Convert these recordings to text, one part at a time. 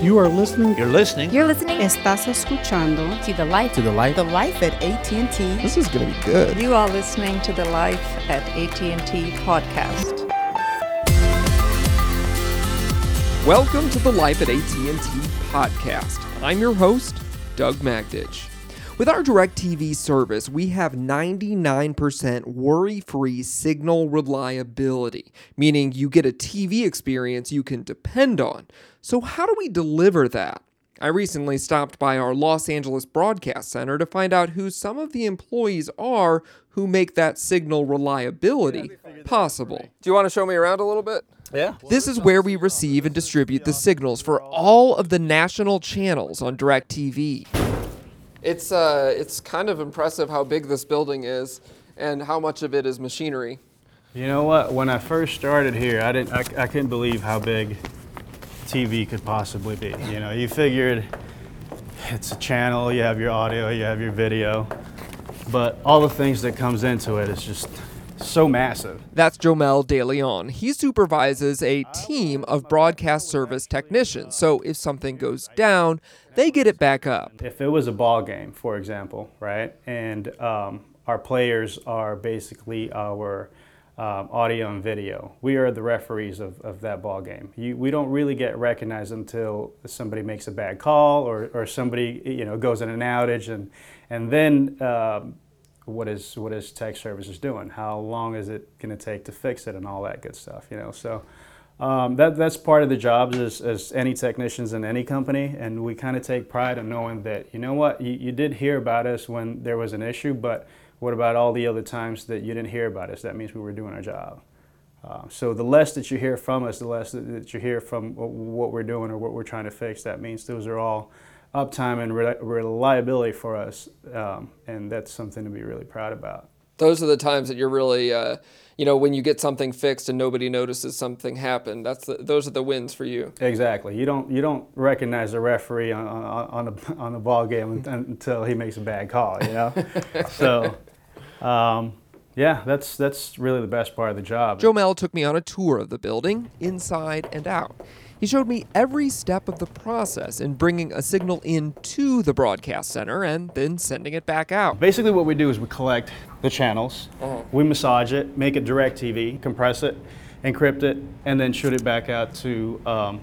You are listening. You're listening. You're listening Estás escuchando to the life. to the life. The Life at AT&T This is going to be good. You are listening to the Life at AT&T podcast. Welcome to the Life at AT&T podcast. I'm your host, Doug Magditch. With our DirecTV service, we have 99% worry-free signal reliability, meaning you get a TV experience you can depend on. So how do we deliver that? I recently stopped by our Los Angeles Broadcast Center to find out who some of the employees are who make that signal reliability possible. Do you want to show me around a little bit? Yeah. This is where we receive and distribute the signals for all of the national channels on DirecTV. It's uh, it's kind of impressive how big this building is and how much of it is machinery. You know what? When I first started here, I didn't. I, I couldn't believe how big TV could possibly be. You know, you figured it's a channel. You have your audio. You have your video. But all the things that comes into it is just so massive. That's Jomel De Leon. He supervises a team of broadcast service technicians. So if something goes down, they get it back up. If it was a ball game, for example, right, and um, our players are basically our um, audio and video. We are the referees of, of that ball game. You, we don't really get recognized until somebody makes a bad call or, or somebody you know goes in an outage, and and then um, what is what is tech services doing? How long is it going to take to fix it, and all that good stuff. You know, so. Um, that, that's part of the jobs as, as any technicians in any company, and we kind of take pride in knowing that you know what you, you did hear about us when there was an issue, but what about all the other times that you didn't hear about us? That means we were doing our job. Uh, so the less that you hear from us, the less that, you hear from what we're doing or what we're trying to fix. That means those are all uptime and re- reliability for us, um, and that's something to be really proud about. Those are the times that you're really, uh, you know, when you get something fixed and nobody notices something happened. That's the, those are the wins for you. Exactly. You don't you don't recognize the referee on on, on the on the ball game until he makes a bad call. You know. so, um, yeah, that's that's really the best part of the job. Jomel took me on a tour of the building, inside and out. He showed me every step of the process in bringing a signal into the broadcast center and then sending it back out. Basically, what we do is we collect the channels, we massage it, make it DirecTV, compress it, encrypt it, and then shoot it back out to um,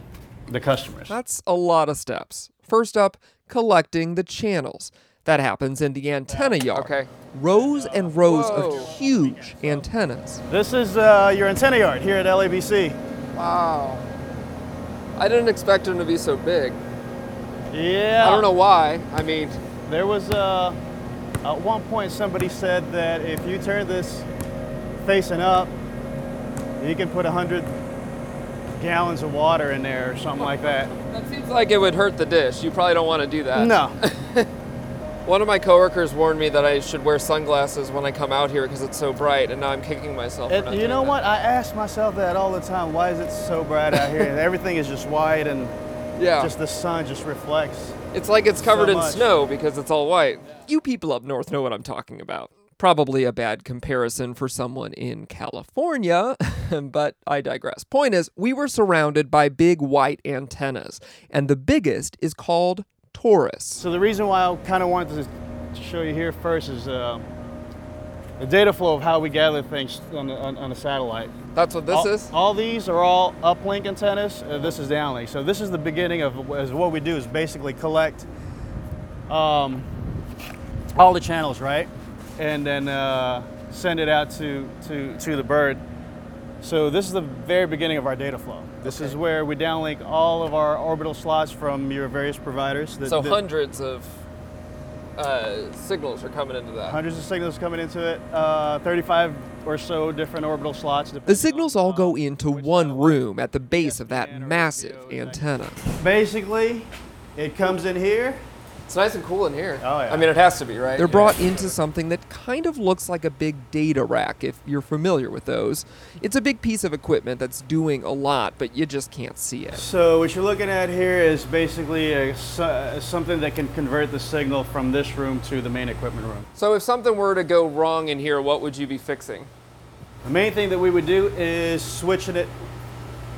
the customers. That's a lot of steps. First up, collecting the channels. That happens in the antenna yard. Okay. Rows and rows of huge antennas. This is uh, your antenna yard here at LABC. Wow. I didn't expect them to be so big. Yeah. I don't know why. I mean, There was uh, at one point somebody said that if you turn this facing up, you can put a hundred gallons of water in there or something like that. that seems like it would hurt the dish. You probably don't want to do that. No. One of my coworkers warned me that I should wear sunglasses when I come out here because it's so bright, and now I'm kicking myself. It- you know what? I ask myself that all the time. Why is it so bright out here? And everything is just white and Yeah. just the sun just reflects. It's like it's covered in snow because it's all white. You people up north know what I'm talking about. Probably a bad comparison for someone in California, but I digress. Point is, we were surrounded by big white antennas, and the biggest is called Taurus. So the reason why I kind of wanted to show you here first is uh, the data flow of how we gather things on the, on, on the satellite. That's what this all, is? All these are all uplink antennas. Uh, this is downlink. So this is the beginning of is what we do is basically collect um, all the channels, right, and then uh, send it out to, to to the bird. So this is the very beginning of our data flow. This is where we downlink all of our orbital slots from your various providers. that- So that- hundreds of uh, signals are coming into that. Hundreds of signals coming into it, uh, 35 or so different orbital slots. The signals all go into one room at the base of that massive antenna. Basically, it comes in here. It's nice and cool in here. Oh, yeah. I mean, it has to be, right? They're brought into something that kind of looks like a big data rack, if you're familiar with those. It's a big piece of equipment that's doing a lot, but you just can't see it. So what you're looking at here is basically a, uh, something that can convert the signal from this room to the main equipment room. So if something were to go wrong in here, what would you be fixing? The main thing that we would do is switching it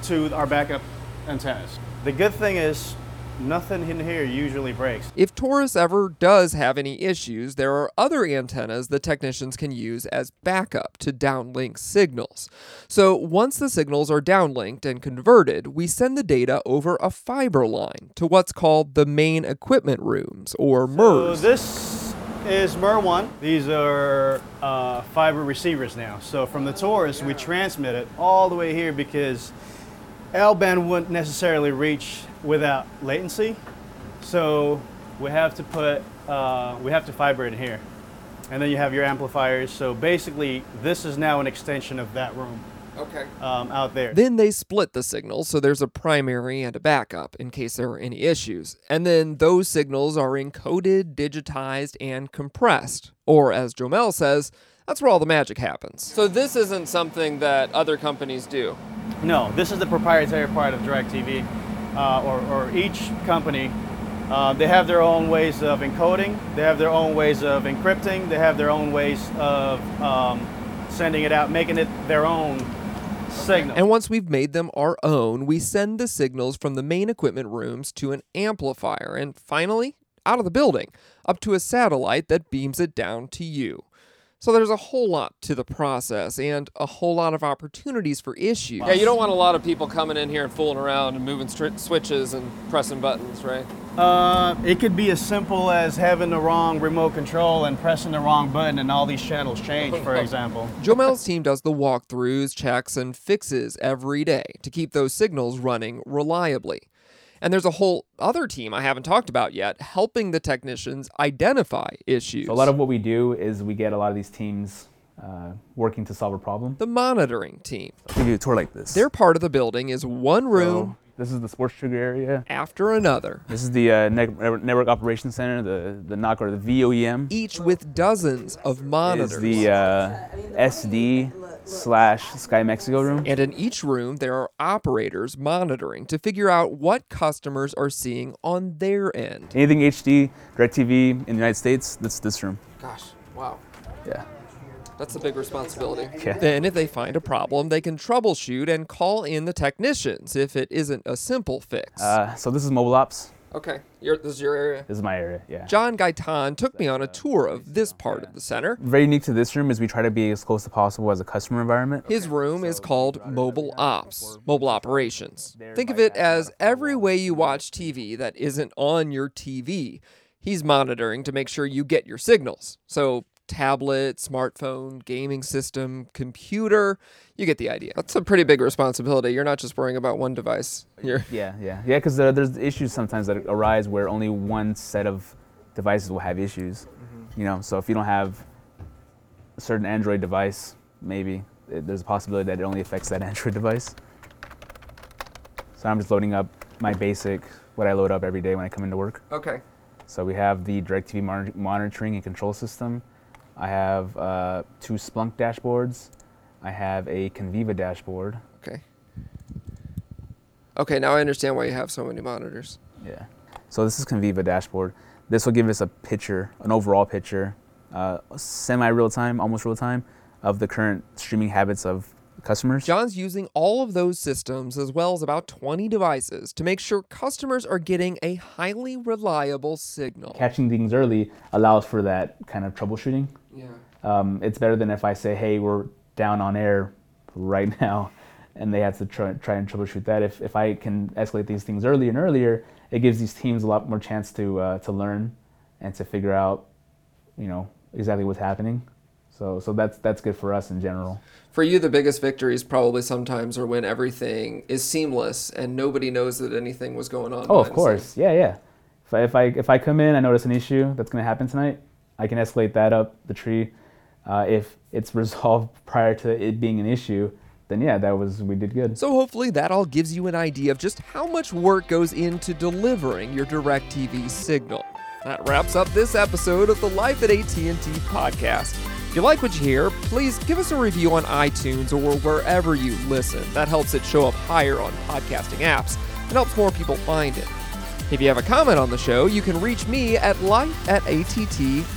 to our backup antennas. The good thing is nothing in here usually breaks. If Taurus ever does have any issues, there are other antennas the technicians can use as backup to downlink signals. So once the signals are downlinked and converted, we send the data over a fiber line to what's called the main equipment rooms or MERS. So this is MER one. These are uh, fiber receivers now. So from the Taurus, we transmit it all the way here because L band wouldn't necessarily reach without latency. So we have to put uh, we have to fiber in here, and then you have your amplifiers. So basically, this is now an extension of that room okay. um, out there. Then they split the signals, so there's a primary and a backup in case there are any issues. And then those signals are encoded, digitized, and compressed. Or, as Jomel says, that's where all the magic happens. So, this isn't something that other companies do. No, this is the proprietary part of DirecTV, uh, or, or each company. Uh, they have their own ways of encoding. They have their own ways of encrypting. They have their own ways of um, sending it out, making it their own signal. And once we've made them our own, we send the signals from the main equipment rooms to an amplifier, and finally, out of the building, up to a satellite that beams it down to you. So there's a whole lot to the process and a whole lot of opportunities for issues. Yeah, you don't want a lot of people coming in here and fooling around and moving stri- switches and pressing buttons, right? Uh, it could be as simple as having the wrong remote control and pressing the wrong button, and all these channels change. For example. Jomel's team does the walkthroughs, checks, and fixes every day to keep those signals running reliably. And there's a whole other team I haven't talked about yet helping the technicians identify issues. So a lot of what we do is we get a lot of these teams uh, working to solve a problem. the monitoring team. I'll give you a tour like this. Their part of the building is one room So this is the sports trigger area. after another, This is the uh, ne- network operations center, the the NOC or the VOEM. each with dozens of monitors. Is the uh, SD slash Sky Mexico room. and in each room, there are operators monitoring to figure out what customers are seeing on their end. Anything HD, DirecTV in the United States, that's this room. Gosh, wow. Yeah. That's a big responsibility. Yeah. Then, if they find a problem, they can troubleshoot and call in the technicians if it isn't a simple fix. Uh, so this is mobile ops. Okay, your, this is your area. This is my area. Yeah. John Gaitan took me on a tour of this part of the center. Very unique to this room is we try to be as close as possible as a customer environment. His room is called Mobile Ops, Mobile Operations. Think of it as every way you watch TV that isn't on your TV. He's monitoring to make sure you get your signals. So, tablet, smartphone, gaming system, computer, you get the idea. That's a pretty big responsibility. You're not just worrying about one device. You're Yeah, yeah, yeah. Because there, there's issues sometimes that arise where only one set of devices will have issues. Mm-hmm. You know, so if you don't have a certain Android device, maybe it, there's a possibility that it only affects that Android device. So I'm just loading up my basic, what I load up every day when I come into work. Okay. So we have the DirecTV mon- monitoring and control system. I have uh, two Splunk dashboards. I have a Conviva dashboard. Okay. Okay, now I understand why you have so many monitors. Yeah. So this is Conviva dashboard. This will give us a picture, an overall picture, uh, semi-real time, almost real time, of the current streaming habits of customers. John's using all of those systems as well as about 20 devices to make sure customers are getting a highly reliable signal. Catching things early allows for that kind of troubleshooting. Yeah. Um, it's better than if I say, "Hey, we're down on air right now," and they have to try, try and troubleshoot that. If if I can escalate these things earlier and earlier, it gives these teams a lot more chance to uh, to learn and to figure out, you know, exactly what's happening. So so that's that's good for us in general. For you, the biggest victories probably sometimes are when everything is seamless and nobody knows that anything was going on. Oh, of course, yeah, yeah. If I, if I if I come in, I notice an issue that's going to happen tonight. I can escalate that up the tree. Uh, if it's resolved prior to it being an issue, then yeah, that was we did good. So hopefully that all gives you an idea of just how much work goes into delivering your DirecTV signal. That wraps up this episode of the Life at AT&T podcast. If you like what you hear, please give us a review on iTunes or wherever you listen. That helps it show up higher on podcasting apps and helps more people find it. If you have a comment on the show, you can reach me at life at att.com.